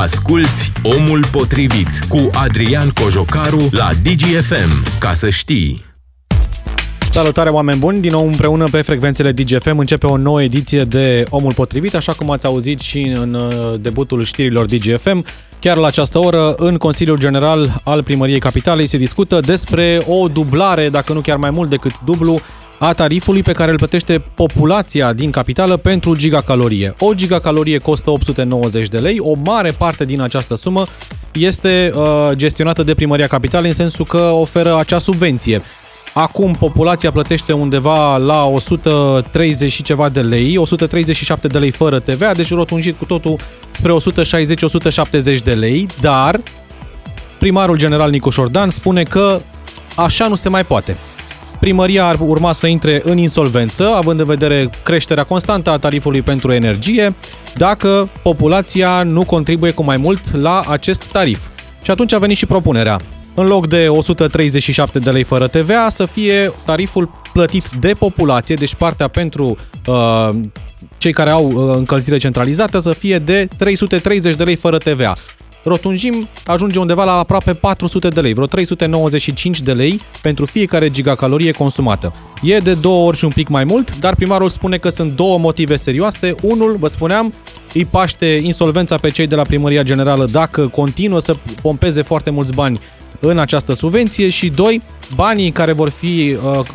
Asculți Omul Potrivit cu Adrian Cojocaru la DGFM. Ca să știi... Salutare oameni buni, din nou împreună pe frecvențele DGFM începe o nouă ediție de Omul Potrivit, așa cum ați auzit și în uh, debutul știrilor DGFM. Chiar la această oră, în Consiliul General al Primăriei Capitalei se discută despre o dublare, dacă nu chiar mai mult decât dublu, a tarifului pe care îl plătește populația din capitală pentru gigacalorie. O gigacalorie costă 890 de lei, o mare parte din această sumă este uh, gestionată de Primăria Capitalei în sensul că oferă acea subvenție. Acum populația plătește undeva la 130 și ceva de lei, 137 de lei fără TVA, deci rotunjit cu totul spre 160-170 de lei, dar primarul general Nicu Șordan spune că așa nu se mai poate. Primăria ar urma să intre în insolvență, având în vedere creșterea constantă a tarifului pentru energie, dacă populația nu contribuie cu mai mult la acest tarif. Și atunci a venit și propunerea în loc de 137 de lei fără TVA, să fie tariful plătit de populație, deci partea pentru uh, cei care au uh, încălzire centralizată să fie de 330 de lei fără TVA. Rotunjim ajunge undeva la aproape 400 de lei, vreo 395 de lei pentru fiecare gigacalorie consumată. E de două ori și un pic mai mult, dar primarul spune că sunt două motive serioase. Unul, vă spuneam, îi paște insolvența pe cei de la Primăria Generală dacă continuă să pompeze foarte mulți bani în această subvenție și doi, banii care vor fi uh,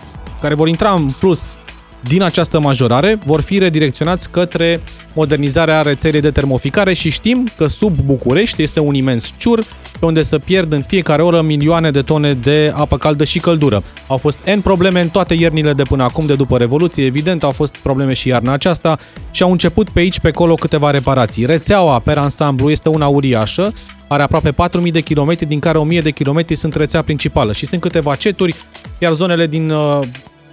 care vor intra în plus din această majorare vor fi redirecționați către modernizarea rețelei de termoficare și știm că sub București este un imens ciur pe unde să pierd în fiecare oră milioane de tone de apă caldă și căldură. Au fost N probleme în toate iernile de până acum, de după Revoluție, evident, au fost probleme și iarna aceasta și au început pe aici, pe acolo câteva reparații. Rețeaua, per ansamblu, este una uriașă, are aproape 4.000 de kilometri, din care 1.000 de kilometri sunt rețea principală și sunt câteva ceturi, iar zonele din, uh,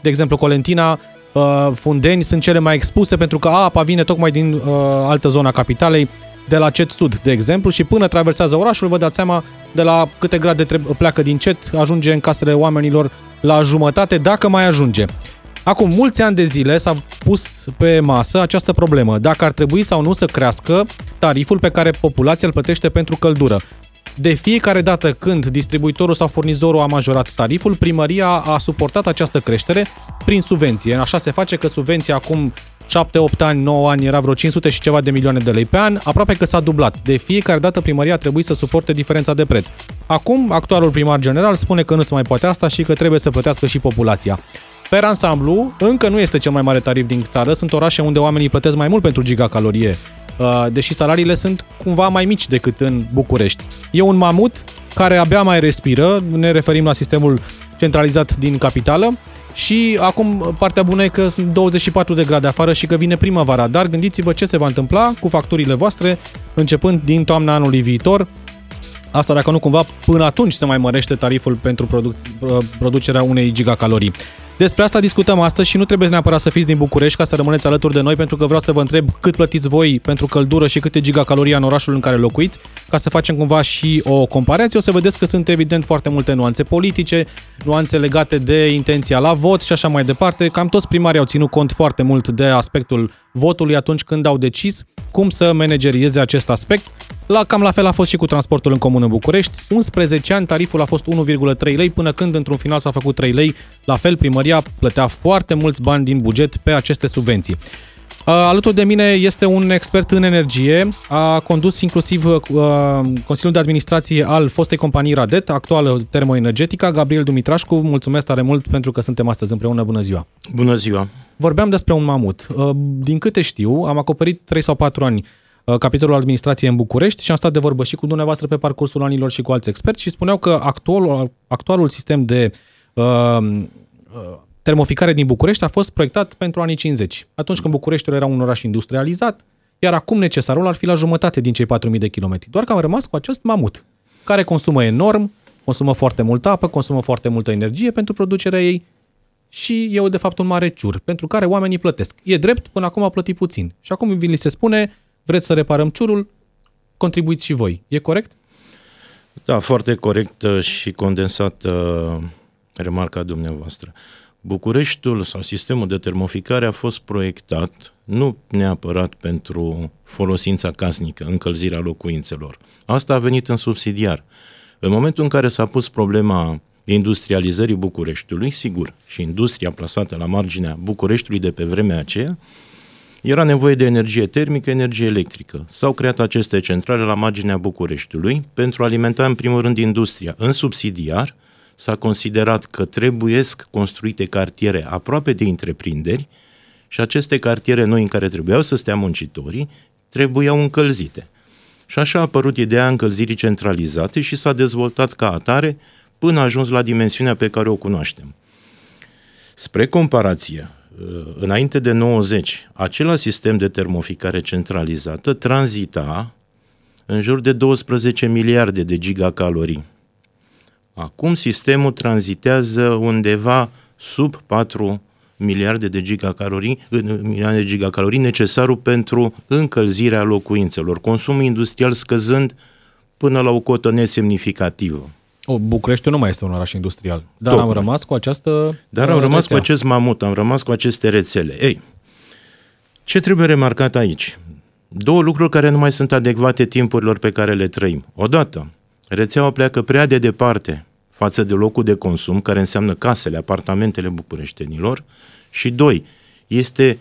de exemplu, Colentina, uh, Fundeni sunt cele mai expuse pentru că apa vine tocmai din uh, altă zona capitalei, de la CET Sud, de exemplu, și până traversează orașul, vă dați seama de la câte grade pleacă din CET, ajunge în casele oamenilor la jumătate, dacă mai ajunge. Acum, mulți ani de zile s-a pus pe masă această problemă, dacă ar trebui sau nu să crească tariful pe care populația îl plătește pentru căldură. De fiecare dată când distribuitorul sau furnizorul a majorat tariful, primăria a suportat această creștere prin subvenție. Așa se face că subvenția acum 7, 8 ani, 9 ani era vreo 500 și ceva de milioane de lei pe an, aproape că s-a dublat. De fiecare dată primăria trebuie să suporte diferența de preț. Acum, actualul primar general spune că nu se mai poate asta și că trebuie să plătească și populația. Per ansamblu, încă nu este cel mai mare tarif din țară, sunt orașe unde oamenii plătesc mai mult pentru gigacalorie, uh, deși salariile sunt cumva mai mici decât în București. E un mamut care abia mai respiră, ne referim la sistemul centralizat din capitală, și acum partea bună e că sunt 24 de grade afară și că vine primăvara, dar gândiți-vă ce se va întâmpla cu facturile voastre începând din toamna anului viitor. Asta dacă nu cumva până atunci se mai mărește tariful pentru produ- producerea unei gigacalorii. Despre asta discutăm astăzi și nu trebuie neapărat să fiți din București ca să rămâneți alături de noi, pentru că vreau să vă întreb cât plătiți voi pentru căldură și câte gigacalorii în orașul în care locuiți, ca să facem cumva și o comparație. O să vedeți că sunt evident foarte multe nuanțe politice, nuanțe legate de intenția la vot și așa mai departe. Cam toți primarii au ținut cont foarte mult de aspectul votului atunci când au decis cum să managerieze acest aspect. La, cam la fel a fost și cu transportul în comun în București. 11 ani tariful a fost 1,3 lei până când într-un final s-a făcut 3 lei. La fel primăria plătea foarte mulți bani din buget pe aceste subvenții. Alături de mine este un expert în energie, a condus inclusiv uh, Consiliul de Administrație al fostei companii Radet, actuală termoenergetică, Gabriel Dumitrașcu. Mulțumesc tare mult pentru că suntem astăzi împreună. Bună ziua! Bună ziua! Vorbeam despre un mamut. Din câte știu, am acoperit 3 sau 4 ani capitolul administrației în București și am stat de vorbă și cu dumneavoastră pe parcursul anilor și cu alți experți și spuneau că actualul, actualul sistem de uh, termoficare din București a fost proiectat pentru anii 50, atunci când Bucureștiul era un oraș industrializat, iar acum necesarul ar fi la jumătate din cei 4.000 de kilometri. Doar că am rămas cu acest mamut, care consumă enorm, consumă foarte multă apă, consumă foarte multă energie pentru producerea ei și e de fapt un mare ciur, pentru care oamenii plătesc. E drept, până acum a plătit puțin. Și acum vi li se spune, vreți să reparăm ciurul, contribuiți și voi. E corect? Da, foarte corect uh, și condensat uh, remarca dumneavoastră. Bucureștiul sau sistemul de termoficare a fost proiectat nu neapărat pentru folosința casnică, încălzirea locuințelor. Asta a venit în subsidiar. În momentul în care s-a pus problema industrializării Bucureștiului, sigur, și industria plasată la marginea Bucureștiului de pe vremea aceea, era nevoie de energie termică, energie electrică. S-au creat aceste centrale la marginea Bucureștiului pentru a alimenta în primul rând industria. În subsidiar s-a considerat că trebuie construite cartiere aproape de întreprinderi și aceste cartiere noi în care trebuiau să stea muncitorii trebuiau încălzite. Și așa a apărut ideea încălzirii centralizate și s-a dezvoltat ca atare până a ajuns la dimensiunea pe care o cunoaștem. Spre comparație, uh, înainte de 90, acela sistem de termoficare centralizată tranzita în jur de 12 miliarde de gigacalorii. Acum sistemul tranzitează undeva sub 4 miliarde de gigacalorii, miliarde de gigacalorii necesarul pentru încălzirea locuințelor, consumul industrial scăzând până la o cotă nesemnificativă. O, Bucureștiul nu mai este un oraș industrial, dar Tocmai. am rămas cu această Dar am rămas rețea. cu acest mamut, am rămas cu aceste rețele. Ei, ce trebuie remarcat aici? Două lucruri care nu mai sunt adecvate timpurilor pe care le trăim. Odată, rețeaua pleacă prea de departe față de locul de consum, care înseamnă casele, apartamentele bucureștenilor, și doi, este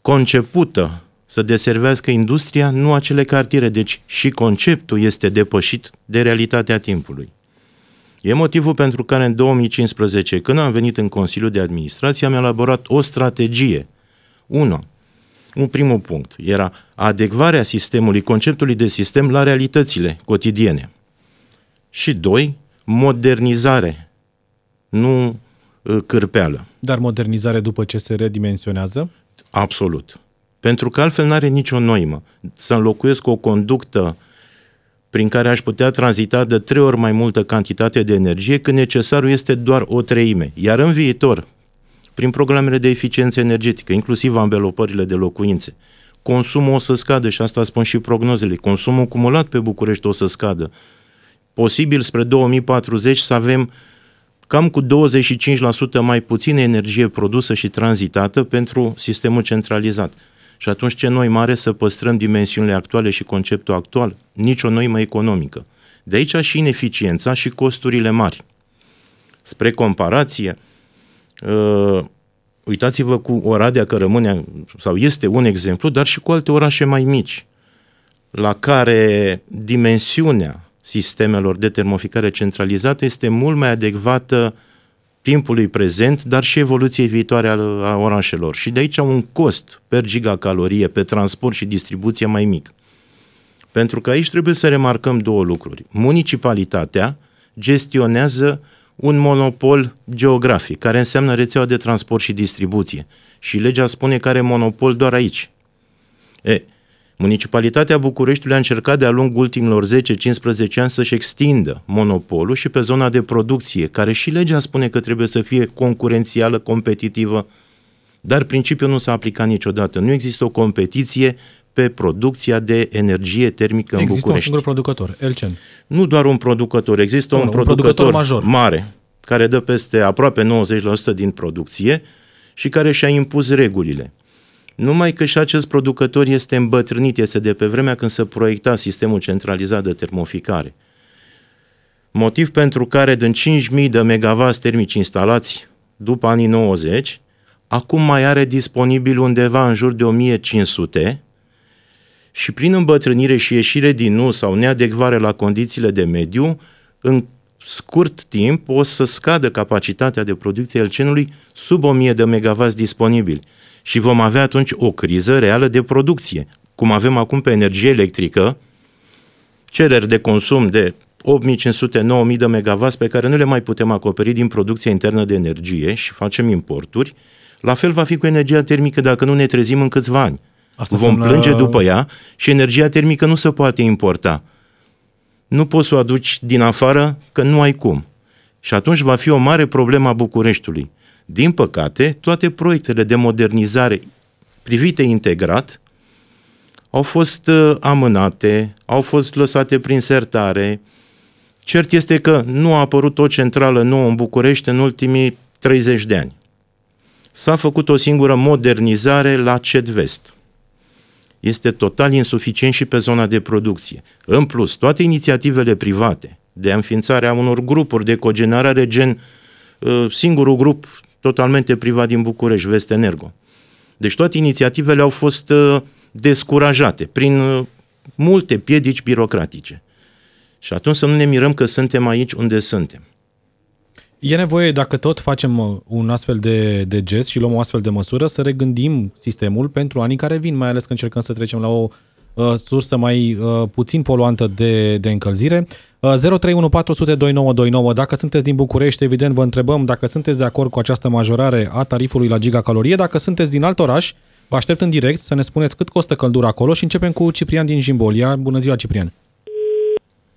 concepută să deservească industria, nu acele cartiere. Deci și conceptul este depășit de realitatea timpului. E motivul pentru care în 2015, când am venit în Consiliul de Administrație, am elaborat o strategie. 1. Un primul punct era adecvarea sistemului, conceptului de sistem la realitățile cotidiene. Și doi, modernizare, nu ă, cârpeală. Dar modernizare după ce se redimensionează? Absolut. Pentru că altfel nu are nicio noimă. Să înlocuiesc o conductă prin care aș putea tranzita de trei ori mai multă cantitate de energie, când necesarul este doar o treime. Iar în viitor, prin programele de eficiență energetică, inclusiv ambelopările de locuințe, consumul o să scadă și asta spun și prognozele. Consumul cumulat pe București o să scadă. Posibil spre 2040 să avem cam cu 25% mai puțină energie produsă și tranzitată pentru sistemul centralizat. Și atunci ce noi mare să păstrăm dimensiunile actuale și conceptul actual? Nici o noimă economică. De aici și ineficiența și costurile mari. Spre comparație, uh, uitați-vă cu Oradea că rămâne, sau este un exemplu, dar și cu alte orașe mai mici, la care dimensiunea sistemelor de termoficare centralizată este mult mai adecvată timpului prezent, dar și evoluției viitoare a orașelor. Și de aici un cost per gigacalorie, pe transport și distribuție mai mic. Pentru că aici trebuie să remarcăm două lucruri. Municipalitatea gestionează un monopol geografic, care înseamnă rețeaua de transport și distribuție. Și legea spune că are monopol doar aici. E, Municipalitatea Bucureștiului a încercat de-a lungul ultimilor 10-15 ani să-și extindă monopolul și pe zona de producție, care și legea spune că trebuie să fie concurențială, competitivă, dar principiul nu s-a aplicat niciodată. Nu există o competiție pe producția de energie termică există în București. Există un singur producător, Elcen. Nu doar un producător, există un, un producător, producător major. mare, care dă peste aproape 90% din producție și care și-a impus regulile. Numai că și acest producător este îmbătrânit, este de pe vremea când se proiecta sistemul centralizat de termoficare. Motiv pentru care din 5.000 de megawatts termici instalați după anii 90, acum mai are disponibil undeva în jur de 1500 și prin îmbătrânire și ieșire din nu sau neadecvare la condițiile de mediu, în scurt timp o să scadă capacitatea de producție al cenului sub 1000 de megawatts disponibili și vom avea atunci o criză reală de producție. Cum avem acum pe energie electrică, cereri de consum de 8500-9000 de megawatts pe care nu le mai putem acoperi din producția internă de energie și facem importuri, la fel va fi cu energia termică dacă nu ne trezim în câțiva ani. Asta Vom sună... plânge după ea și energia termică nu se poate importa. Nu poți să o aduci din afară că nu ai cum. Și atunci va fi o mare problemă a Bucureștiului. Din păcate, toate proiectele de modernizare privite integrat au fost uh, amânate, au fost lăsate prin sertare. Cert este că nu a apărut o centrală nouă în București în ultimii 30 de ani. S-a făcut o singură modernizare la CEDVEST. Este total insuficient și pe zona de producție. În plus, toate inițiativele private de înființare a unor grupuri de cogenerare gen uh, singurul grup totalmente privat din București, Vestenergo. Deci toate inițiativele au fost uh, descurajate prin uh, multe piedici birocratice. Și atunci să nu ne mirăm că suntem aici unde suntem. E nevoie, dacă tot facem uh, un astfel de, de gest și luăm o astfel de măsură, să regândim sistemul pentru anii care vin, mai ales că încercăm să trecem la o uh, sursă mai uh, puțin poluantă de, de încălzire. Uh, 031402929, dacă sunteți din București, evident vă întrebăm dacă sunteți de acord cu această majorare a tarifului la gigacalorie, dacă sunteți din alt oraș, vă aștept în direct să ne spuneți cât costă căldura acolo și începem cu Ciprian din Jimbolia. Bună ziua, Ciprian!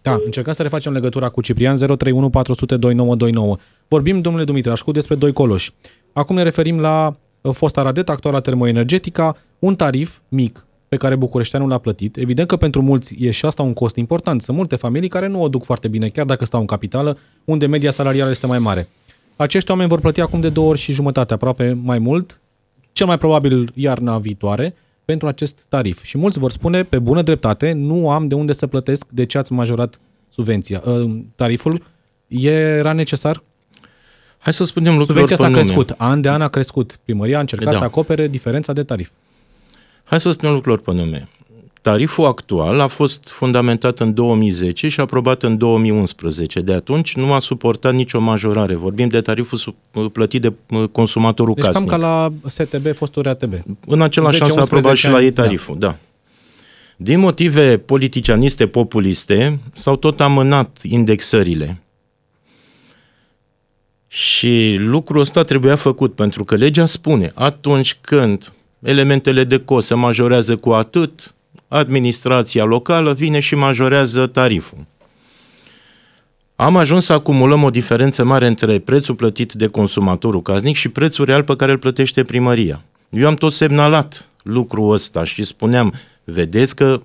Da, încercăm să refacem legătura cu Ciprian 031 400 2929. Vorbim, domnule Dumitrașcu, despre doi coloși. Acum ne referim la uh, fosta Radet, actuala termoenergetica, un tarif mic pe care bucureșteanul l-a plătit. Evident că pentru mulți e și asta un cost important. Sunt multe familii care nu o duc foarte bine, chiar dacă stau în capitală, unde media salarială este mai mare. Acești oameni vor plăti acum de două ori și jumătate, aproape mai mult, cel mai probabil iarna viitoare, pentru acest tarif. Și mulți vor spune, pe bună dreptate, nu am de unde să plătesc, de ce ați majorat subvenția. Ă, tariful era necesar? Hai să spunem lucrurile Subvenția asta a crescut, an de an a crescut. Primăria a încercat da. să acopere diferența de tarif. Hai să spunem lucrurile pe nume. Tariful actual a fost fundamentat în 2010 și aprobat în 2011. De atunci nu a suportat nicio majorare. Vorbim de tariful plătit de consumatorul deci casnic. cam ca la STB, fostul RATB. În același an s-a aprobat și la ei tariful, da. da. Din motive politicianiste, populiste, s-au tot amânat indexările. Și lucrul ăsta trebuia făcut, pentru că legea spune, atunci când elementele de cost se majorează cu atât, administrația locală vine și majorează tariful. Am ajuns să acumulăm o diferență mare între prețul plătit de consumatorul casnic și prețul real pe care îl plătește primăria. Eu am tot semnalat lucrul ăsta și spuneam, vedeți că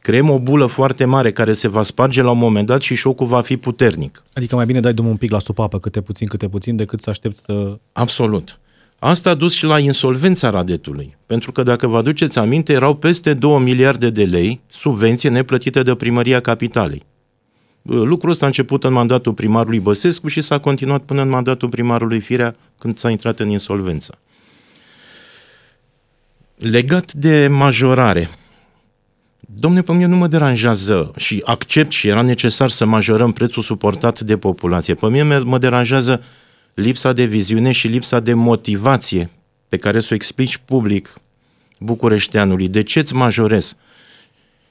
creăm o bulă foarte mare care se va sparge la un moment dat și șocul va fi puternic. Adică mai bine dai drumul un pic la supapă, câte puțin, câte puțin, decât să aștepți să... Absolut. Asta a dus și la insolvența Radetului. Pentru că, dacă vă aduceți aminte, erau peste 2 miliarde de lei subvenție neplătite de primăria capitalei. Lucrul ăsta a început în mandatul primarului Băsescu și s-a continuat până în mandatul primarului Firea, când s-a intrat în insolvență. Legat de majorare, domne, pe mine nu mă deranjează și accept și era necesar să majorăm prețul suportat de populație. Pe mine mă deranjează lipsa de viziune și lipsa de motivație pe care să o explici public bucureșteanului. De ce îți majorez?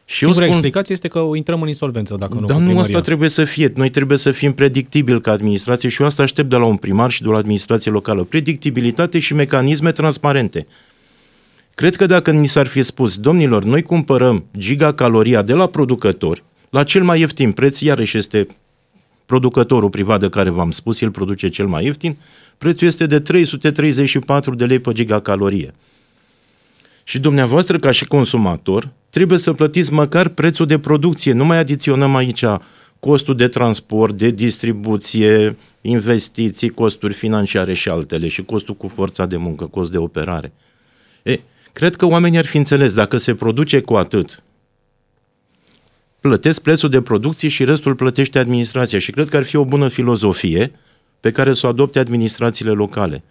Și Singura spun, explicație este că intrăm în insolvență dacă nu Dar nu asta trebuie să fie. Noi trebuie să fim predictibili ca administrație și eu asta aștept de la un primar și de la administrație locală. Predictibilitate și mecanisme transparente. Cred că dacă ni s-ar fi spus, domnilor, noi cumpărăm gigacaloria de la producători, la cel mai ieftin preț, iarăși este producătorul privat de care v-am spus, el produce cel mai ieftin, prețul este de 334 de lei pe gigacalorie. Și dumneavoastră, ca și consumator, trebuie să plătiți măcar prețul de producție. Nu mai adiționăm aici costul de transport, de distribuție, investiții, costuri financiare și altele, și costul cu forța de muncă, cost de operare. E, cred că oamenii ar fi înțeles, dacă se produce cu atât plătesc prețul de producție și restul plătește administrația. Și cred că ar fi o bună filozofie pe care să o adopte administrațiile locale.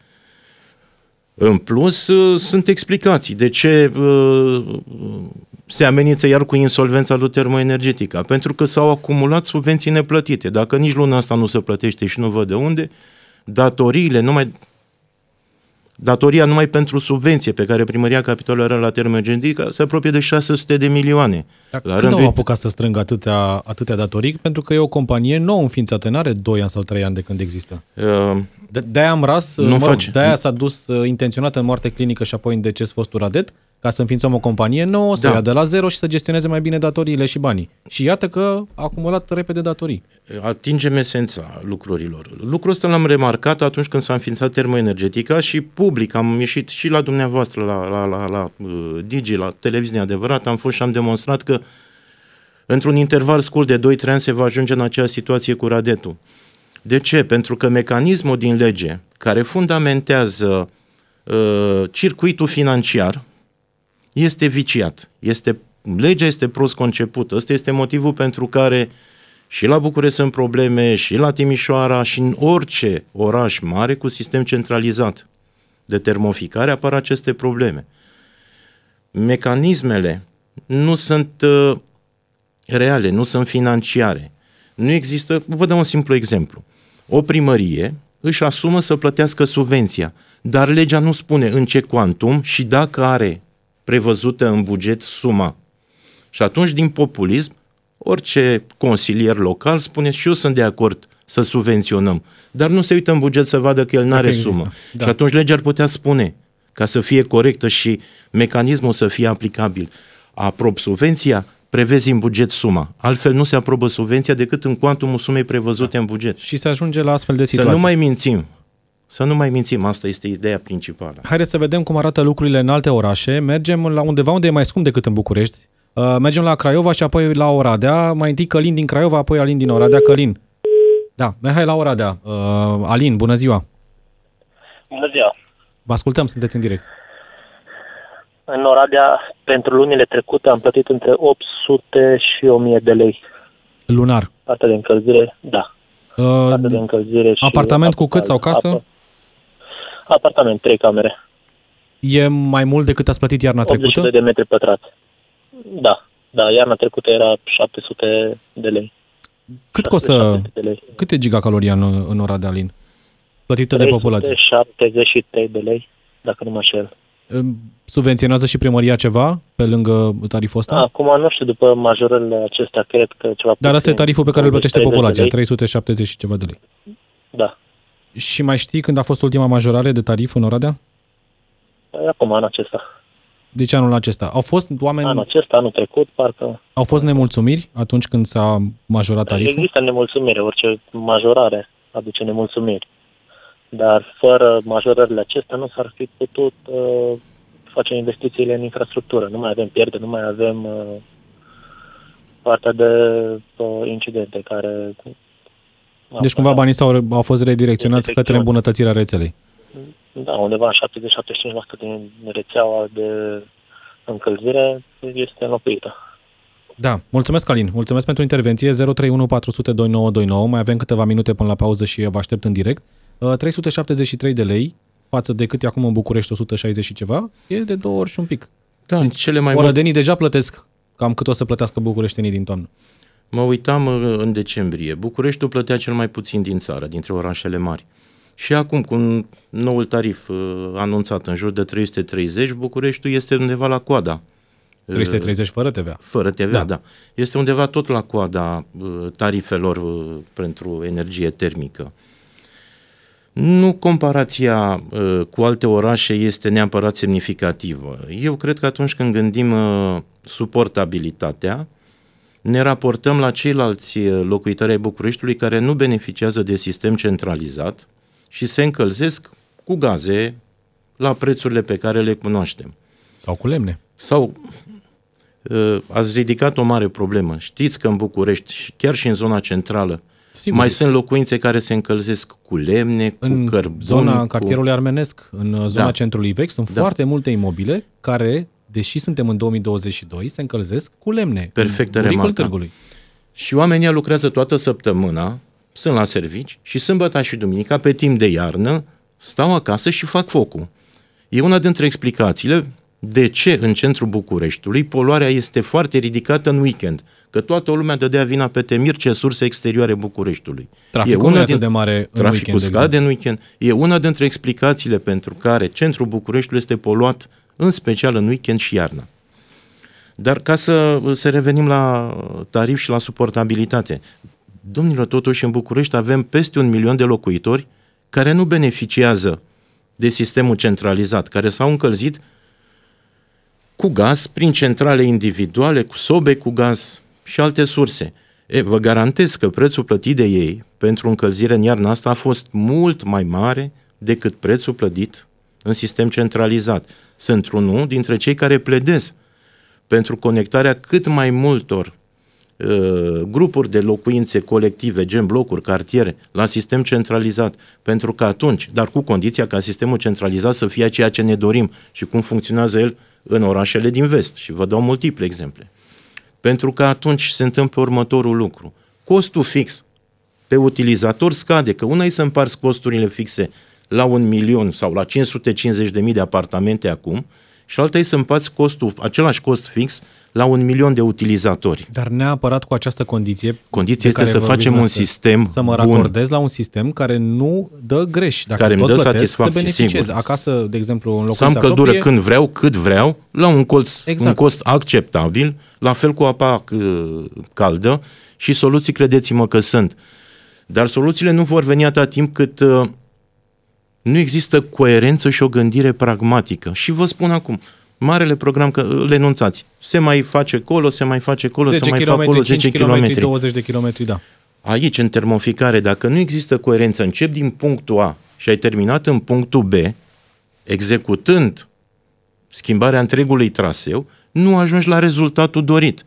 În plus, uh, sunt explicații de ce uh, se amenință iar cu insolvența lui termoenergetica. Pentru că s-au acumulat subvenții neplătite. Dacă nici luna asta nu se plătește și nu văd de unde, datoriile, numai Datoria numai pentru subvenție pe care primăria capitalului are la termen se apropie de 600 de milioane. Dar la când au apucat să strângă atâtea, atâtea datorii? Pentru că e o companie nouă înființată, nu are 2 ani sau 3 ani de când există. Uh, de, de-aia am ras, nu mă rog, de-aia s-a dus uh, intenționat în moarte clinică și apoi în deces fostul Radet, ca să înființăm o companie nouă, să da. ia de la zero și să gestioneze mai bine datoriile și banii. Și iată că a acumulat repede datorii. Atingem esența lucrurilor. Lucrul ăsta l-am remarcat atunci când s-a înființat termoenergetica și public am ieșit și la dumneavoastră, la, la, la, la uh, Digi, la televiziune adevărat, am fost și am demonstrat că într-un interval scurt de 2-3 ani se va ajunge în aceeași situație cu Radetul. De ce? Pentru că mecanismul din lege care fundamentează uh, circuitul financiar este viciat. Este, legea este prost concepută. Ăsta este motivul pentru care și la București sunt probleme, și la Timișoara, și în orice oraș mare cu sistem centralizat de termoficare apar aceste probleme. Mecanismele nu sunt uh, reale, nu sunt financiare. Nu există, vă dau un simplu exemplu. O primărie își asumă să plătească subvenția, dar legea nu spune în ce cuantum și dacă are prevăzută în buget suma. Și atunci, din populism, orice consilier local spune și eu sunt de acord să subvenționăm, dar nu se uită în buget să vadă că el nu are sumă. Da. Și atunci legea ar putea spune, ca să fie corectă și mecanismul să fie aplicabil, aprob subvenția, prevezi în buget suma. Altfel nu se aprobă subvenția decât în cuantumul sumei prevăzute da. în buget. Și se ajunge la astfel de situații. Să nu mai mințim. Să nu mai mințim, asta este ideea principală. Haideți să vedem cum arată lucrurile în alte orașe. Mergem la undeva unde e mai scump decât în București. Uh, mergem la Craiova și apoi la Oradea. Mai întâi Călin din Craiova, apoi Alin din Oradea. Călin. Da, hai la Oradea. Uh, Alin, bună ziua. Bună ziua. Vă ascultăm, sunteți în direct. În Oradea, pentru lunile trecute, am plătit între 800 și 1000 de lei. Lunar? Partea de încălzire, da. Uh, Partea de încălzire și apartament cu cât sau casă? Apă. Apartament, trei camere. E mai mult decât ați plătit iarna trecută? de metri pătrați. Da, da, iarna trecută era 700 de lei. Cât costă, de lei. cât e gigacaloria în, în ora de Alin? Plătită de populație? 73 de lei, dacă nu mă șel. Subvenționează și primăria ceva pe lângă tariful ăsta? Acum nu știu, după majorările acestea, cred că ceva... Dar asta e tariful pe care îl plătește populația, 370 și ceva de lei. Da. Și mai știi când a fost ultima majorare de tarif în Oradea? Păi acum, anul acesta. Deci anul acesta. Au fost oameni... Anul acesta, anul trecut, parcă... Au fost nemulțumiri atunci când s-a majorat tariful? Există nemulțumire, orice majorare aduce nemulțumiri. Dar fără majorările acestea nu s-ar fi putut uh, face investițiile în infrastructură. Nu mai avem pierde, nu mai avem uh, partea de uh, incidente care... Deci cumva banii s-au, au fost redirecționați către îmbunătățirea rețelei. Da, undeva 70-75% din rețeaua de încălzire este înlocuită. Da, mulțumesc, Alin. Mulțumesc pentru intervenție. 031 400 2929. Mai avem câteva minute până la pauză și vă aștept în direct. 373 uh, de lei față de cât e acum în București 160 și ceva, e de două ori și un pic. Da, deci, cele mai Orădenii deja plătesc cam cât o să plătească bucureștenii din toamnă. Mă uitam uh, în decembrie. Bucureștiul plătea cel mai puțin din țară, dintre orașele mari. Și acum, cu noul tarif uh, anunțat în jur de 330, Bucureștiul este undeva la coada. 330 uh, fără TVA. Fără TVA, da. da. Este undeva tot la coada uh, tarifelor uh, pentru energie termică. Nu comparația uh, cu alte orașe este neapărat semnificativă. Eu cred că atunci când gândim uh, suportabilitatea, ne raportăm la ceilalți uh, locuitori ai Bucureștiului care nu beneficiază de sistem centralizat și se încălzesc cu gaze la prețurile pe care le cunoaștem. Sau cu lemne. Sau uh, ați ridicat o mare problemă. Știți că în București, chiar și în zona centrală, Sigur. Mai sunt locuințe care se încălzesc cu lemne, cu în cărbun. Zona, în cartierului armenesc, în uh, zona da. centrului vechi, sunt da. foarte multe imobile care, deși suntem în 2022, se încălzesc cu lemne. Perfectă remarcă. Și oamenii lucrează toată săptămâna, sunt la servici și sâmbătă și duminica, pe timp de iarnă, stau acasă și fac focul. E una dintre explicațiile de ce în centrul Bucureștiului poluarea este foarte ridicată în weekend că toată lumea dădea vina pe temir ce surse exterioare Bucureștiului. Traficul e una din, de mare în Traficul weekend, scade în weekend. E una dintre explicațiile pentru care centrul Bucureștiului este poluat, în special în weekend și iarna. Dar ca să, să revenim la tarif și la suportabilitate. Domnilor, totuși în București avem peste un milion de locuitori care nu beneficiază de sistemul centralizat, care s-au încălzit cu gaz, prin centrale individuale, cu sobe cu gaz, și alte surse. E, vă garantez că prețul plătit de ei pentru încălzire în iarna asta a fost mult mai mare decât prețul plătit în sistem centralizat. Sunt unul dintre cei care pledez pentru conectarea cât mai multor uh, grupuri de locuințe colective, gen blocuri, cartiere, la sistem centralizat, pentru că atunci, dar cu condiția ca sistemul centralizat să fie ceea ce ne dorim și cum funcționează el în orașele din vest. Și vă dau multiple exemple. Pentru că atunci se întâmplă următorul lucru. Costul fix pe utilizator scade, că una e să împarți costurile fixe la un milion sau la 550 de mii de apartamente acum și alta e să împați costul, același cost fix la un milion de utilizatori. Dar neapărat cu această condiție. Condiția este să facem un sistem Să mă racordez la un sistem care nu dă greș. Dacă Care îmi tot dă plătesc, satisfacție, să beneficiez. sigur. Acasă, de exemplu, în Să am locuința căldură proprie, când vreau, cât vreau, la un, colț, Exact. un cost acceptabil, la fel cu apa uh, caldă și soluții, credeți-mă că sunt. Dar soluțiile nu vor veni atâta timp cât uh, nu există coerență și o gândire pragmatică. Și vă spun acum, marele program, că le enunțați, se mai face colo, se mai face colo, 10 se mai km, fac colo 10 5 km, km. 20 de km, da. Aici, în termoficare, dacă nu există coerență, încep din punctul A și ai terminat în punctul B, executând schimbarea întregului traseu, nu ajungi la rezultatul dorit.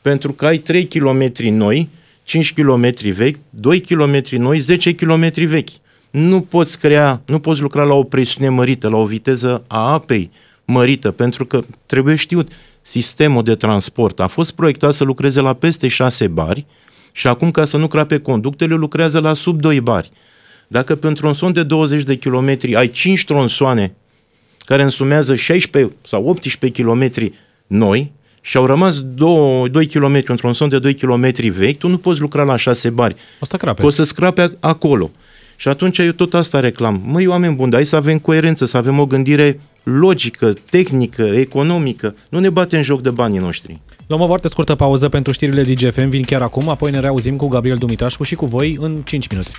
Pentru că ai 3 km noi, 5 km vechi, 2 km noi, 10 km vechi. Nu poți crea, nu poți lucra la o presiune mărită, la o viteză a apei mărită, pentru că trebuie știut, sistemul de transport a fost proiectat să lucreze la peste 6 bari și acum, ca să nu crape conductele, lucrează la sub 2 bari. Dacă pe un tronson de 20 de kilometri ai 5 tronsoane care însumează 16 sau 18 km noi și au rămas 2, 2 km, un tronson de 2 km vechi, tu nu poți lucra la 6 bari. O să crape. Că o să scrape acolo. Și atunci eu tot asta reclam. Măi, oameni buni, hai să avem coerență, să avem o gândire logică, tehnică, economică. Nu ne batem joc de banii noștri. Luăm o foarte scurtă pauză pentru știrile DGFM, vin chiar acum, apoi ne reauzim cu Gabriel Dumitrașcu și cu voi în 5 minute.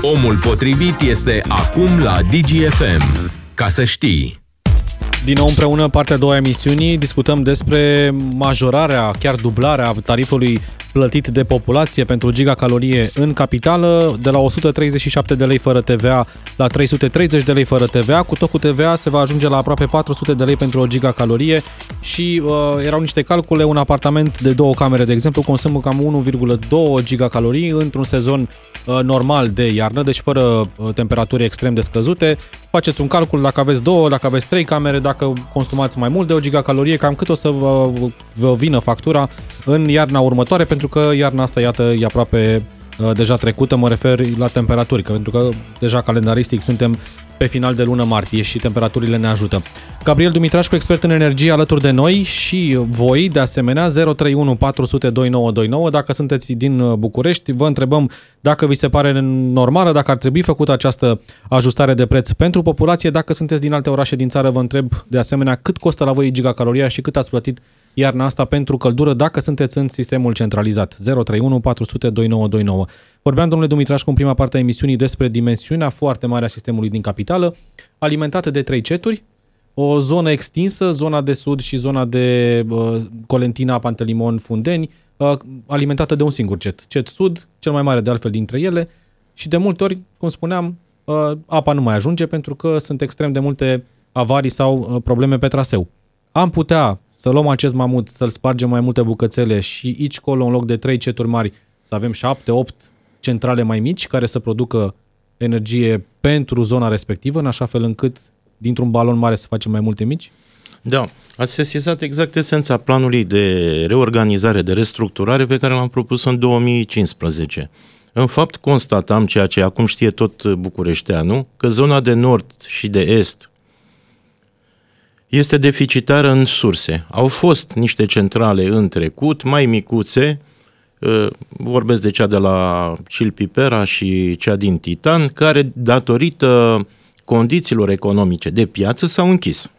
Omul potrivit este acum la DGFM. Ca să știi. Din nou împreună, partea a doua a emisiunii, discutăm despre majorarea, chiar dublarea tarifului plătit de populație pentru gigacalorie în capitală, de la 137 de lei fără TVA la 330 de lei fără TVA. Cu tot cu TVA se va ajunge la aproape 400 de lei pentru o gigacalorie și uh, erau niște calcule, un apartament de două camere, de exemplu, consumă cam 1,2 gigacalorii într-un sezon uh, normal de iarnă, deci fără uh, temperaturi extrem de scăzute. Faceți un calcul dacă aveți două, dacă aveți trei camere, dacă consumați mai mult de o gigacalorie, cam cât o să vă, vă vină factura în iarna următoare, pentru că iarna asta, iată, e aproape uh, deja trecută, mă refer la temperaturi, că pentru că deja calendaristic suntem pe final de lună martie și temperaturile ne ajută. Gabriel Dumitrașcu, expert în energie, alături de noi și voi, de asemenea, 031 400 2929. Dacă sunteți din uh, București, vă întrebăm dacă vi se pare normală, dacă ar trebui făcută această ajustare de preț pentru populație. Dacă sunteți din alte orașe din țară, vă întreb de asemenea cât costă la voi gigacaloria și cât ați plătit iarna asta pentru căldură dacă sunteți în sistemul centralizat. 031 400 2929. Vorbeam, domnule Dumitrașcu, în prima parte a emisiunii despre dimensiunea foarte mare a sistemului din capitală, alimentată de trei ceturi, o zonă extinsă, zona de sud și zona de uh, Colentina, Pantelimon, Fundeni, uh, alimentată de un singur cet. Cet sud, cel mai mare de altfel dintre ele, și de multe ori, cum spuneam, uh, apa nu mai ajunge pentru că sunt extrem de multe avarii sau uh, probleme pe traseu. Am putea să luăm acest mamut, să-l spargem mai multe bucățele și aici colo, în loc de trei ceturi mari, să avem șapte, opt centrale mai mici care să producă energie pentru zona respectivă, în așa fel încât dintr-un balon mare să facem mai multe mici? Da, ați sesizat exact esența planului de reorganizare, de restructurare pe care l-am propus în 2015. În fapt, constatam ceea ce acum știe tot bucureșteanul, că zona de nord și de est este deficitară în surse. Au fost niște centrale în trecut, mai micuțe, uh, vorbesc de cea de la Cilpipera și cea din Titan, care, datorită condițiilor economice de piață, s-au închis.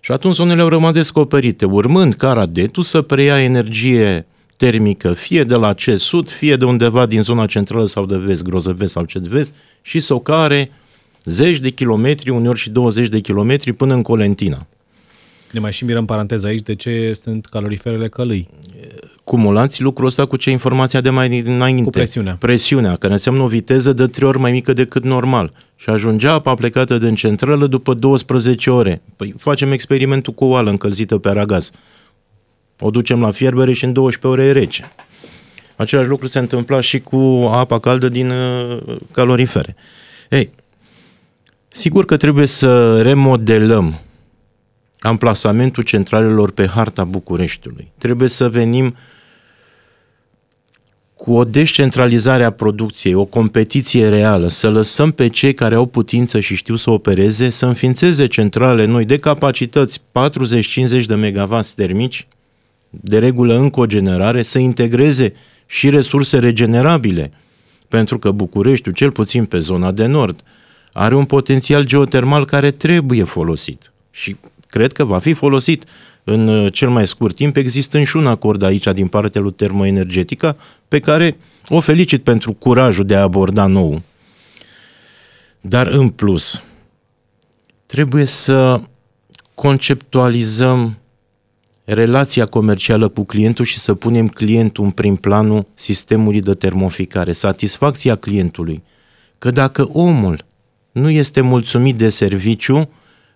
Și atunci zonele au rămas descoperite, urmând ca Radetu să preia energie termică, fie de la ce sud, fie de undeva din zona centrală sau de vest, grozăvest sau ce de vest, și să o care zeci de kilometri, uneori și 20 de kilometri până în Colentina. Ne mai și mirăm paranteza aici de ce sunt caloriferele călâi. Cumulați lucrul ăsta cu ce informația de mai înainte. Cu presiunea. Presiunea, care înseamnă o viteză de trei ori mai mică decât normal. Și ajungea apa plecată din centrală după 12 ore. Păi facem experimentul cu o oală încălzită pe aragaz. O ducem la fierbere și în 12 ore e rece. Același lucru se întâmpla și cu apa caldă din uh, calorifere. Ei, sigur că trebuie să remodelăm amplasamentul centralelor pe harta Bucureștiului. Trebuie să venim cu o descentralizare a producției, o competiție reală, să lăsăm pe cei care au putință și știu să opereze, să înființeze centrale noi de capacități 40-50 de megawatts termici, de regulă în cogenerare, să integreze și resurse regenerabile, pentru că Bucureștiul, cel puțin pe zona de nord, are un potențial geotermal care trebuie folosit. Și cred că va fi folosit în uh, cel mai scurt timp, existând și un acord aici din partea lui Termoenergetica, pe care o felicit pentru curajul de a aborda nou. Dar în plus, trebuie să conceptualizăm relația comercială cu clientul și să punem clientul în prim planul sistemului de termoficare, satisfacția clientului. Că dacă omul nu este mulțumit de serviciu,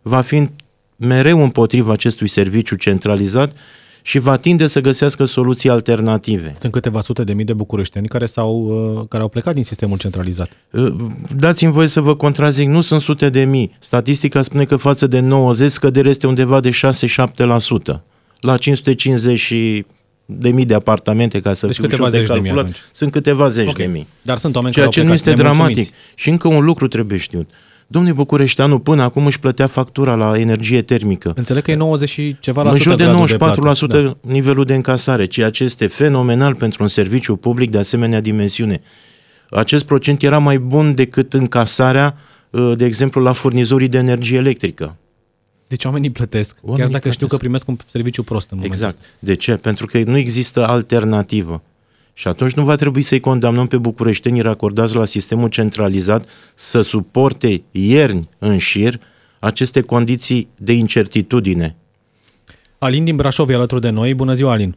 va fi mereu împotriva acestui serviciu centralizat și va tinde să găsească soluții alternative. Sunt câteva sute de mii de bucureșteni care, s-au, uh, care au plecat din sistemul centralizat. Uh, dați-mi voie să vă contrazic, nu sunt sute de mii. Statistica spune că față de 90 scăderea este undeva de 6-7%. La 550 și de mii de apartamente, ca să deci fiu câteva de zeci calculat, de mii atunci. sunt câteva zeci Okay. de mii. Dar sunt oameni Ceea care ce au nu plecat este dramatic. nemulțumiți. Și încă un lucru trebuie știut. Domnul Bucureșteanu până acum își plătea factura la energie termică. Înțeleg că e 90 și ceva la În jur sută de gradul 94% plată. Da. nivelul de încasare, ceea ce este fenomenal pentru un serviciu public de asemenea dimensiune. Acest procent era mai bun decât încasarea, uh, de exemplu, la furnizorii de energie electrică. Deci oamenii plătesc, Oamenii chiar dacă știu plătesc. că primesc un serviciu prost în momentul ăsta. Exact. De ce? Pentru că nu există alternativă. Și atunci nu va trebui să-i condamnăm pe bucureștenii racordați la sistemul centralizat să suporte ierni în șir aceste condiții de incertitudine. Alin din Brașov e alături de noi. Bună ziua, Alin.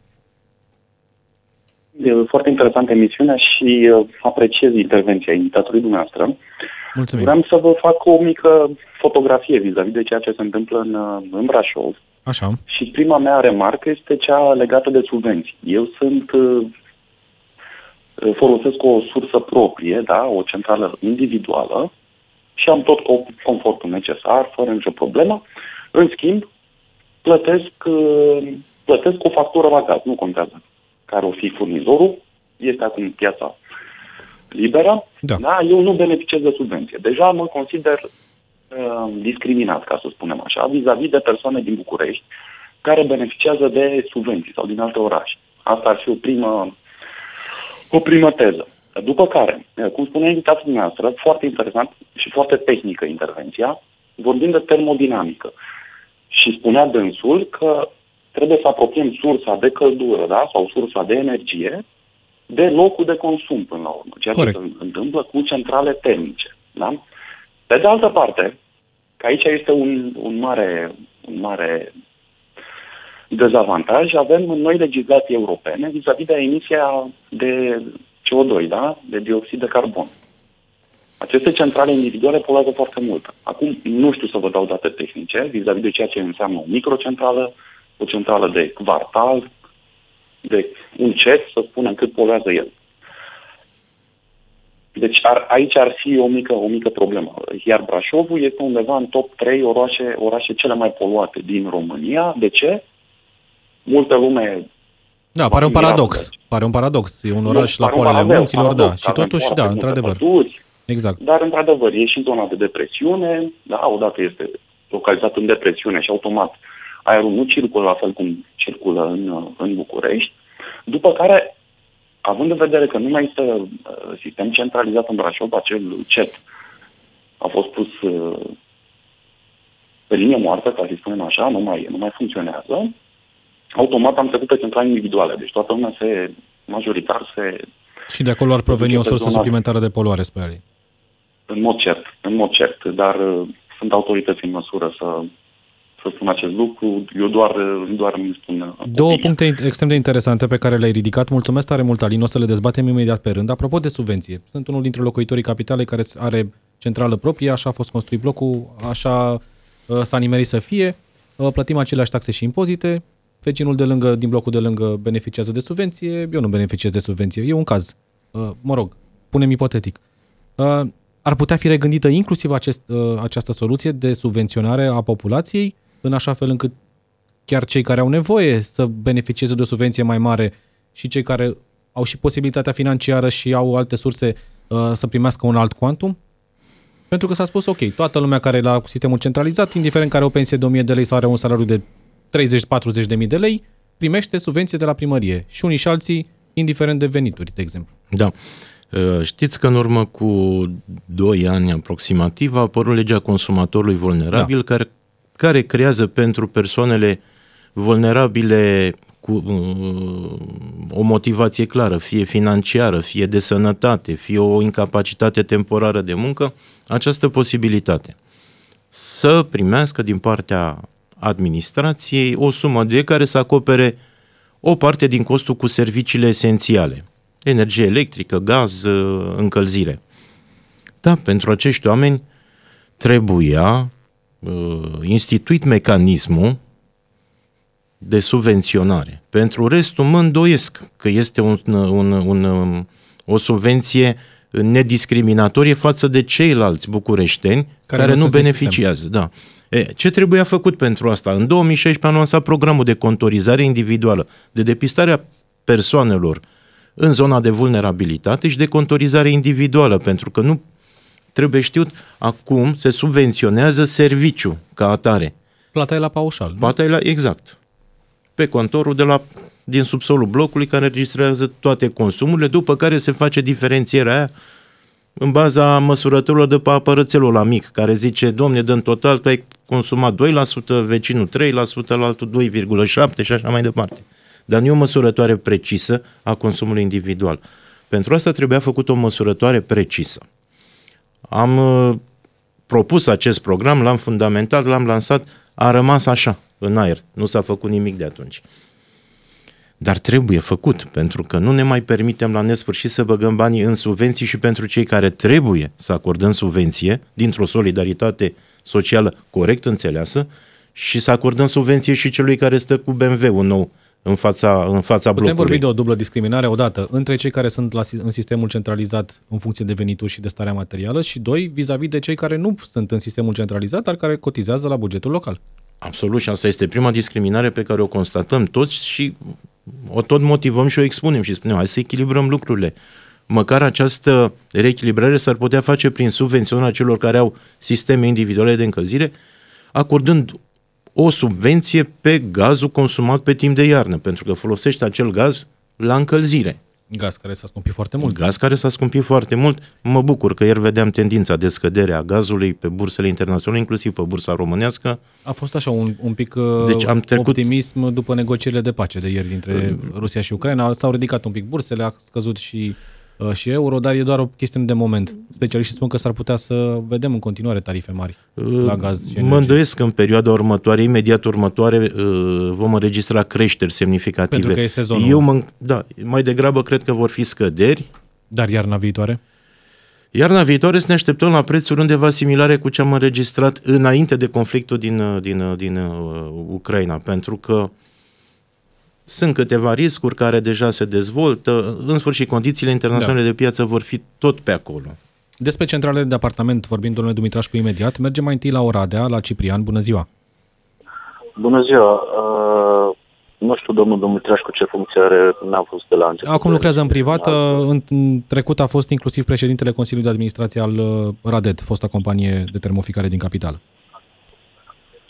E foarte interesantă emisiunea și uh, apreciez intervenția invitatorului dumneavoastră. Mulțumim. Vreau să vă fac o mică fotografie vis-a-vis de ceea ce se întâmplă în, uh, în Brașov. Așa. Și prima mea remarcă este cea legată de subvenții. Eu sunt uh, folosesc o sursă proprie, da, o centrală individuală și am tot co- confortul necesar, fără nicio problemă. În schimb, plătesc, uh, plătesc o factură la gaz, nu contează care o fi furnizorul, este acum piața liberă, Da. da, eu nu beneficiez de subvenție. Deja mă consider uh, discriminat, ca să spunem așa, vis-a-vis de persoane din București care beneficiază de subvenții sau din alte orașe. Asta ar fi o primă, o primă teză. După care, cum spunea invitatul dumneavoastră, foarte interesant și foarte tehnică intervenția, vorbind de termodinamică. Și spunea dânsul că trebuie să apropiem sursa de căldură da? sau sursa de energie de locul de consum până la urmă, ceea Corect. ce se întâmplă cu centrale termice. Da? Pe de altă parte, că aici este un, un, mare, un mare dezavantaj, avem noi legislații europene vis-a-vis de emisia de CO2, da? de dioxid de carbon. Aceste centrale individuale poluează foarte mult. Acum, nu știu să vă dau date tehnice vis-a-vis de ceea ce înseamnă o microcentrală, o centrală de quartal, de un cet, să spunem cât poluează el. Deci ar, aici ar fi o mică, o mică problemă. Iar Brașovul este undeva în top 3 orașe, orașe cele mai poluate din România. De ce? Multă lume Da, pare un Va fi paradox. mirat, Pare un paradox. E un Nu, oraș la pare un poalele paradox, munților, da. paradox, Și avem totuși, foarte da, multe într-adevăr. păduri, Exact. Dar, într-adevăr, e și zona de depresiune, da, odată este localizat în depresiune și automat aerul nu circulă la fel cum circulă în, în București, după care, având în vedere că nu mai este uh, sistem centralizat în Brașov, acel CET a fost pus uh, pe linie moartă, ca să spunem așa, nu mai, nu mai funcționează, automat am trecut pe centrale individuale, deci toată lumea se, majoritar se Și de acolo ar proveni duce o pe sursă zona- suplimentară de poluare, spre Alin. În mod cert, în mod cert, dar uh, sunt autorități în măsură să, să spun acest lucru. Eu doar, uh, doar îmi spun uh, Două opinia. puncte extrem de interesante pe care le-ai ridicat. Mulțumesc tare mult, Alin. O să le dezbatem imediat pe rând. Apropo de subvenție, sunt unul dintre locuitorii capitalei care are centrală proprie, așa a fost construit blocul, așa uh, s-a nimerit să fie. Uh, Plătim aceleași taxe și impozite vecinul de lângă, din blocul de lângă beneficiază de subvenție, eu nu beneficiez de subvenție. E un caz. Uh, mă rog, punem ipotetic. Uh, ar putea fi regândită inclusiv acest, uh, această soluție de subvenționare a populației, în așa fel încât chiar cei care au nevoie să beneficieze de o subvenție mai mare și cei care au și posibilitatea financiară și au alte surse uh, să primească un alt quantum? Pentru că s-a spus, ok, toată lumea care e la sistemul centralizat, indiferent care are o pensie de 1000 de lei sau are un salariu de 30-40 de mii de lei, primește subvenție de la primărie. Și unii și alții, indiferent de venituri, de exemplu. Da. Uh, știți că în urmă cu 2 ani aproximativ a apărut legea consumatorului vulnerabil da. care, care creează pentru persoanele vulnerabile cu uh, o motivație clară, fie financiară, fie de sănătate, fie o incapacitate temporară de muncă, această posibilitate să primească din partea administrației o sumă de care să acopere o parte din costul cu serviciile esențiale, energie electrică, gaz, uh, încălzire. Da, pentru acești oameni trebuia uh, instituit mecanismul de subvenționare. Pentru restul mă îndoiesc că este un, un, un, o subvenție nediscriminatorie față de ceilalți bucureșteni care, care nu, nu beneficiază. Da. E, ce trebuia făcut pentru asta? În 2016 am lansat programul de contorizare individuală, de depistare a persoanelor în zona de vulnerabilitate și de contorizare individuală, pentru că nu trebuie știut, acum se subvenționează serviciu ca atare. Plata e la paușal. Plata e la, exact pe contorul de la, din subsolul blocului care înregistrează toate consumurile, după care se face diferențierea aia în baza măsurătorilor de pe apărățelul la mic, care zice, domne, în total tu ai consumat 2%, vecinul 3%, la altul 2,7% și așa mai departe. Dar nu e o măsurătoare precisă a consumului individual. Pentru asta trebuia făcut o măsurătoare precisă. Am uh, propus acest program, l-am fundamentat, l-am lansat, a rămas așa, în aer. Nu s-a făcut nimic de atunci. Dar trebuie făcut, pentru că nu ne mai permitem la nesfârșit să băgăm banii în subvenții și pentru cei care trebuie să acordăm subvenție, dintr-o solidaritate socială corect înțeleasă, și să acordăm subvenție și celui care stă cu BMW-ul nou în fața, în fața Putem blocului. vorbi de o dublă discriminare, odată, între cei care sunt la, în sistemul centralizat în funcție de venituri și de starea materială și, doi, vis-a-vis de cei care nu sunt în sistemul centralizat, dar care cotizează la bugetul local. Absolut și asta este prima discriminare pe care o constatăm toți și o tot motivăm și o expunem și spunem hai să echilibrăm lucrurile. Măcar această reechilibrare s-ar putea face prin subvenționarea celor care au sisteme individuale de încălzire, acordând o subvenție pe gazul consumat pe timp de iarnă, pentru că folosește acel gaz la încălzire. Gaz care s-a scumpit foarte mult. Gaz care s-a scumpit foarte mult. Mă bucur că ieri vedeam tendința de scădere a gazului pe bursele internaționale, inclusiv pe bursa românească. A fost așa un, un pic uh, deci am trecut... optimism după negocierile de pace de ieri dintre Rusia și Ucraina. S-au ridicat un pic bursele, a scăzut și Uh, și euro, dar e doar o chestiune de moment. Specialiștii spun că s-ar putea să vedem în continuare tarife mari uh, la gaz și Mă îndoiesc că în perioada următoare, imediat următoare, uh, vom înregistra creșteri semnificative. Pentru că e sezonul. Eu mă, da, mai degrabă cred că vor fi scăderi. Dar iarna viitoare? Iarna viitoare să ne așteptăm la prețuri undeva similare cu ce am înregistrat înainte de conflictul din, din, din Ucraina, pentru că sunt câteva riscuri care deja se dezvoltă. În sfârșit, condițiile internaționale da. de piață vor fi tot pe acolo. Despre centralele de apartament, vorbim domnule Dumitrașcu imediat, mergem mai întâi la Oradea, la Ciprian. Bună ziua! Bună ziua! Uh, nu știu, domnul Dumitrașcu, ce funcție are, n-am fost de la început. Acum lucrează în privat. În trecut a fost inclusiv președintele Consiliului de Administrație al uh, Radet, fosta companie de termoficare din capitală.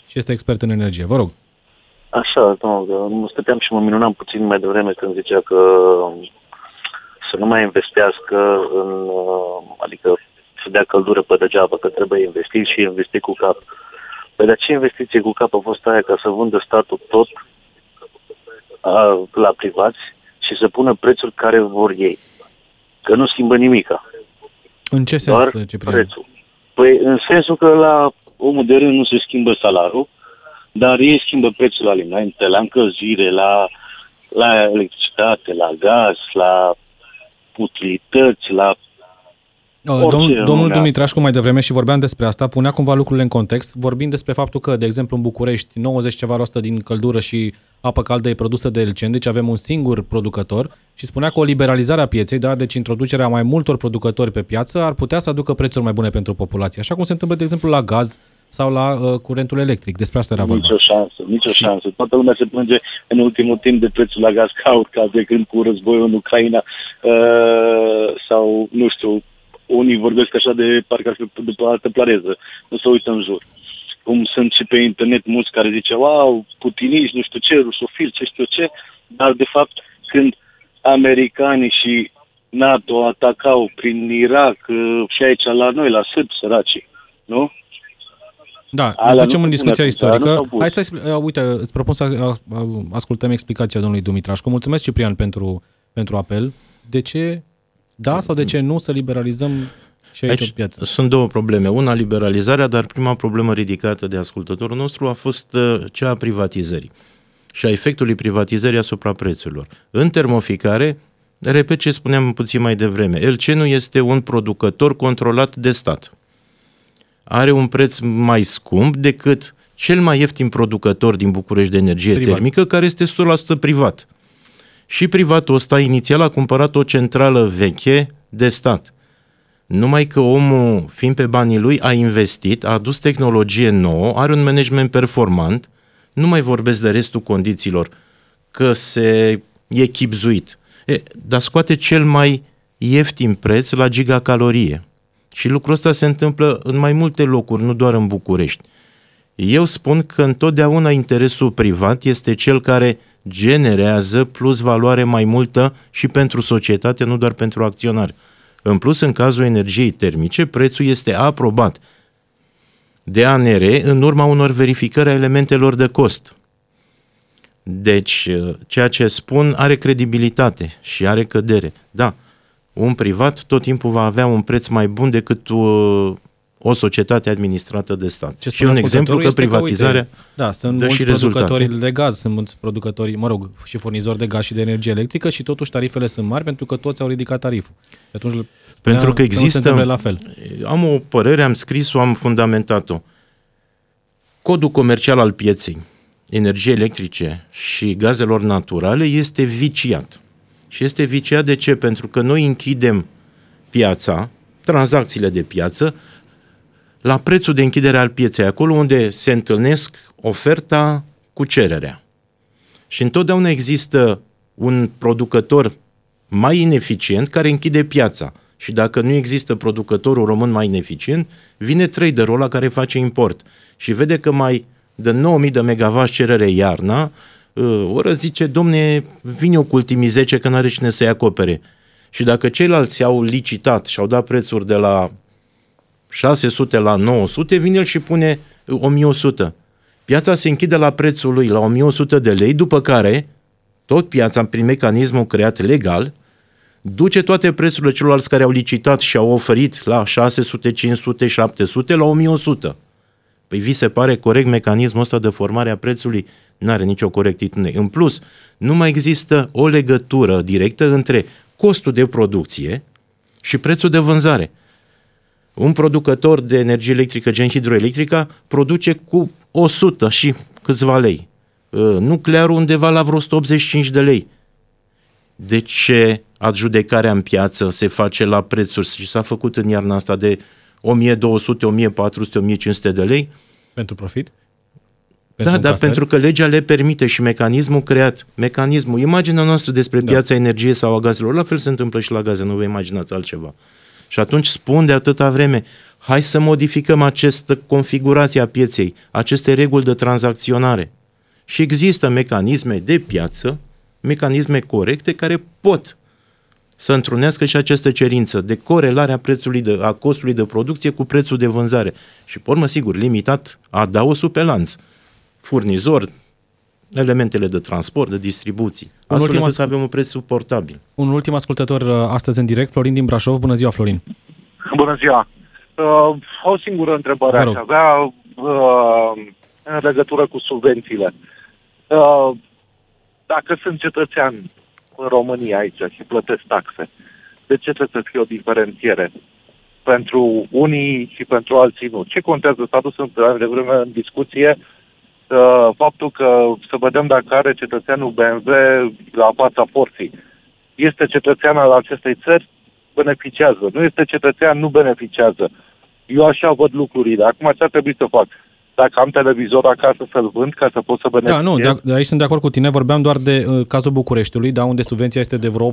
Și este expert în energie. Vă rog. Așa, nu, mă stăteam și mă minunam puțin mai devreme când zicea că să nu mai investească în, adică să dea căldură pe degeaba, că trebuie investit și investi cu cap. Păi de ce investiție cu cap a fost aia ca să vândă statul tot a, la privați și să pună prețuri care vor ei? Că nu schimbă nimica. În ce sens, Doar Ciprian? prețul. Păi în sensul că la omul de rând nu se schimbă salariul, dar ei schimbă prețul la alimente, la încălzire, la, la electricitate, la gaz, la utilități, la Domnul, domnul Dumitrașcu mai devreme și vorbeam despre asta, punea cumva lucrurile în context, vorbind despre faptul că, de exemplu, în București, 90 ceva din căldură și apă caldă e produsă de Elcen, deci avem un singur producător și spunea că o liberalizare a pieței, da, deci introducerea mai multor producători pe piață ar putea să aducă prețuri mai bune pentru populație, așa cum se întâmplă, de exemplu, la gaz sau la uh, curentul electric. Despre asta era vorba. Nicio șansă, nicio și... șansă. Toată lumea se plânge în ultimul timp de prețul la gaz caut ca de când cu războiul în Ucraina uh, sau, nu știu, unii vorbesc așa de parcă ar fi după altă planeză. Nu se uită în jur. Cum sunt și pe internet mulți care zice, wow, putiniști, nu știu ce, rusofil, ce știu ce, dar de fapt când americanii și NATO atacau prin Irak uh, și aici la noi, la sârbi săraci, nu? Da, ne ducem în discuția istorică. Hai să, uh, uite, îți propun să uh, ascultăm explicația domnului Dumitrașcu. Mulțumesc, Ciprian, pentru, pentru apel. De ce da sau de ce nu să liberalizăm și aici, aici o piață? Sunt două probleme. Una, liberalizarea, dar prima problemă ridicată de ascultătorul nostru a fost uh, cea a privatizării și a efectului privatizării asupra prețurilor. În termoficare, repet ce spuneam puțin mai devreme, LC este un producător controlat de stat. Are un preț mai scump decât cel mai ieftin producător din București de energie privat. termică, care este 100% privat. Și privatul ăsta inițial a cumpărat o centrală veche de stat. Numai că omul, fiind pe banii lui, a investit, a adus tehnologie nouă, are un management performant, nu mai vorbesc de restul condițiilor, că se e chipzuit. E, dar scoate cel mai ieftin preț la gigacalorie. Și lucrul ăsta se întâmplă în mai multe locuri, nu doar în București. Eu spun că întotdeauna interesul privat este cel care generează plus valoare mai multă și pentru societate, nu doar pentru acționari. În plus, în cazul energiei termice, prețul este aprobat de ANR în urma unor verificări a elementelor de cost. Deci, ceea ce spun are credibilitate și are cădere. Da, un privat tot timpul va avea un preț mai bun decât uh, o societate administrată de stat. Ce și un exemplu că privatizarea că, uite, da, sunt dă mulți și producători rezultate. de gaz, sunt mulți producători, mă rog, și furnizori de gaz și de energie electrică și totuși tarifele sunt mari pentru că toți au ridicat tariful. Și atunci pentru că există, că la fel. am o părere, am scris-o, am fundamentat-o. Codul comercial al pieței, energie electrice și gazelor naturale este viciat. Și este viciat de ce? Pentru că noi închidem piața, tranzacțiile de piață, la prețul de închidere al pieței, acolo unde se întâlnesc oferta cu cererea. Și întotdeauna există un producător mai ineficient care închide piața. Și dacă nu există producătorul român mai ineficient, vine traderul ăla care face import și vede că mai de 9000 de MW cerere iarna, ă, ori zice, domne, vine eu cu ultimii 10 că n-are cine să-i acopere. Și dacă ceilalți au licitat și au dat prețuri de la 600 la 900, vine el și pune 1100. Piața se închide la prețul lui, la 1100 de lei, după care tot piața, prin mecanismul creat legal, duce toate prețurile celorlalți care au licitat și au oferit la 600, 500, 700 la 1100. Păi vi se pare corect mecanismul ăsta de formare a prețului? N-are nicio corectitudine. În plus, nu mai există o legătură directă între costul de producție și prețul de vânzare. Un producător de energie electrică, gen hidroelectrică, produce cu 100 și câțiva lei. Uh, nuclearul undeva la vreo 185 de lei. De ce adjudecarea în piață se face la prețuri și s-a făcut în iarna asta de 1200, 1400, 1500 de lei? Pentru profit? Pentru da, dar pentru că legea le permite și mecanismul creat, mecanismul, imaginea noastră despre da. piața energiei sau a gazelor, la fel se întâmplă și la gaze, nu vă imaginați altceva. Și atunci spun de atâta vreme, hai să modificăm această configurație a pieței, aceste reguli de tranzacționare. Și există mecanisme de piață, mecanisme corecte care pot să întrunească și această cerință de corelare a prețului de, a costului de producție cu prețul de vânzare. Și, pe urmă, sigur, limitat adaosul pe lanț. Furnizor, elementele de transport, de distribuții. Un astfel ultim să avem un preț suportabil. Un ultim ascultător uh, astăzi în direct, Florin din Brașov. Bună ziua, Florin! Bună ziua! Uh, o singură întrebare aș avea uh, în legătură cu subvențiile. Uh, dacă sunt cetățean în România aici și plătesc taxe, de ce trebuie să fie o diferențiere? Pentru unii și pentru alții nu. Ce contează? S-a dus în, de vreme în discuție uh, uh, faptul că să vedem dacă are cetățeanul BMW la fața porții. Este cetățean al acestei țări, beneficiază. Nu este cetățean, nu beneficiază. Eu așa văd lucrurile. Acum ce ar trebui să fac? Dacă am televizor acasă să-l vând ca să pot să beneficiez. Da, nu, de, de aici sunt de acord cu tine. Vorbeam doar de uh, cazul Bucureștiului, da, unde subvenția este de vreo 800-900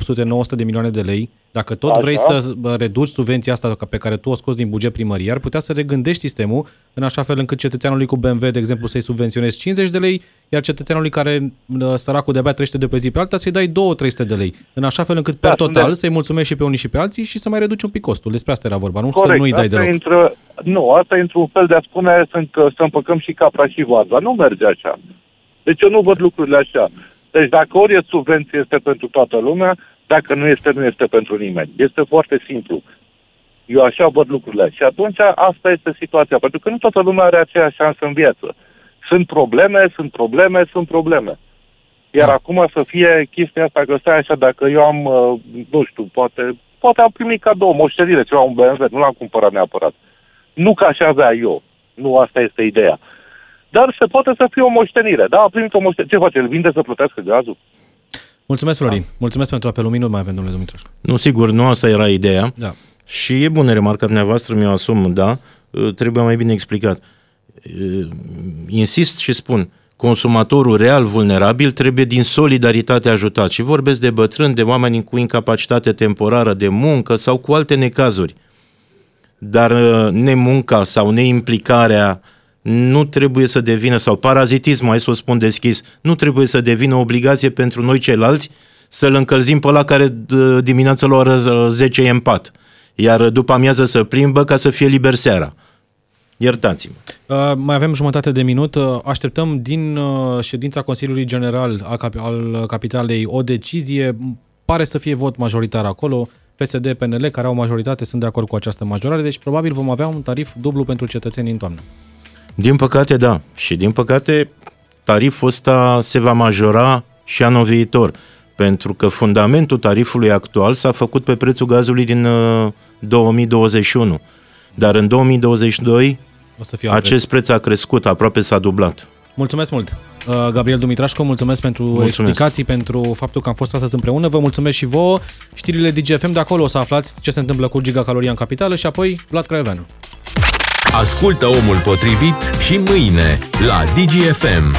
de milioane de lei. Dacă tot Așa. vrei să reduci subvenția asta pe care tu o scoți din buget primărie, ar putea să regândești sistemul în așa fel încât cetățeanului cu BMW, de exemplu, să-i subvenționezi 50 de lei, iar cetățeanului care, uh, săracul de-abia trăiește de pe zi pe alta, să-i dai 2-300 de lei. În așa fel încât, da, per total, să-i mulțumești și pe unii și pe alții și să mai reduci un pic costul. Despre asta era vorba, nu Corect, să nu-i dai asta deloc. Intră, nu, asta e într-un fel de a spune să, să împăcăm și capra și vaza. Nu merge așa. Deci eu nu văd lucrurile așa. Deci dacă ori e subvenție, este pentru toată lumea, dacă nu este, nu este pentru nimeni. Este foarte simplu. Eu așa văd lucrurile. Și atunci asta este situația. Pentru că nu toată lumea are aceeași șansă în viață. Sunt probleme, sunt probleme, sunt probleme. Iar da. acum să fie chestia asta, că stai așa, dacă eu am, uh, nu știu, poate, poate am primit cadou, moșterire, ceva, un BMW, nu l-am cumpărat neapărat. Nu ca așa avea eu. Nu asta este ideea. Dar se poate să fie o moștenire. Da, a primit o moștenire. Ce face? Îl vinde să plătească gazul? Mulțumesc, Florin. Da. Mulțumesc pentru apelul minut, mai avem, domnule Dumitru. Nu, sigur, nu asta era ideea. Da. Și e bună remarca dumneavoastră, mi-o asum, da, trebuie mai bine explicat. Insist și spun, consumatorul real vulnerabil trebuie din solidaritate ajutat. Și vorbesc de bătrâni, de oameni cu incapacitate temporară de muncă sau cu alte necazuri. Dar nemunca sau neimplicarea nu trebuie să devină, sau parazitismul, hai să o spun deschis, nu trebuie să devină o obligație pentru noi ceilalți să-l încălzim pe la care dimineața la ora 10 e în pat, iar după amiază să plimbă ca să fie liber seara. Iertați-mă. Uh, mai avem jumătate de minut. Uh, așteptăm din uh, ședința Consiliului General al, cap- al Capitalei o decizie. Pare să fie vot majoritar acolo. PSD, PNL, care au majoritate, sunt de acord cu această majorare, deci probabil vom avea un tarif dublu pentru cetățenii în toamnă. Din păcate, da. Și din păcate, tariful ăsta se va majora și anul viitor, pentru că fundamentul tarifului actual s-a făcut pe prețul gazului din uh, 2021. Dar în 2022 o să fie acest preț. preț a crescut, aproape s-a dublat. Mulțumesc mult! Uh, Gabriel Dumitrașcu, mulțumesc pentru mulțumesc. explicații, pentru faptul că am fost astăzi împreună. Vă mulțumesc și vouă. Știrile DGFM de acolo o să aflați ce se întâmplă cu gigacaloria în capitală și apoi Vlad Craioveanu. Ascultă omul potrivit și mâine la DGFM.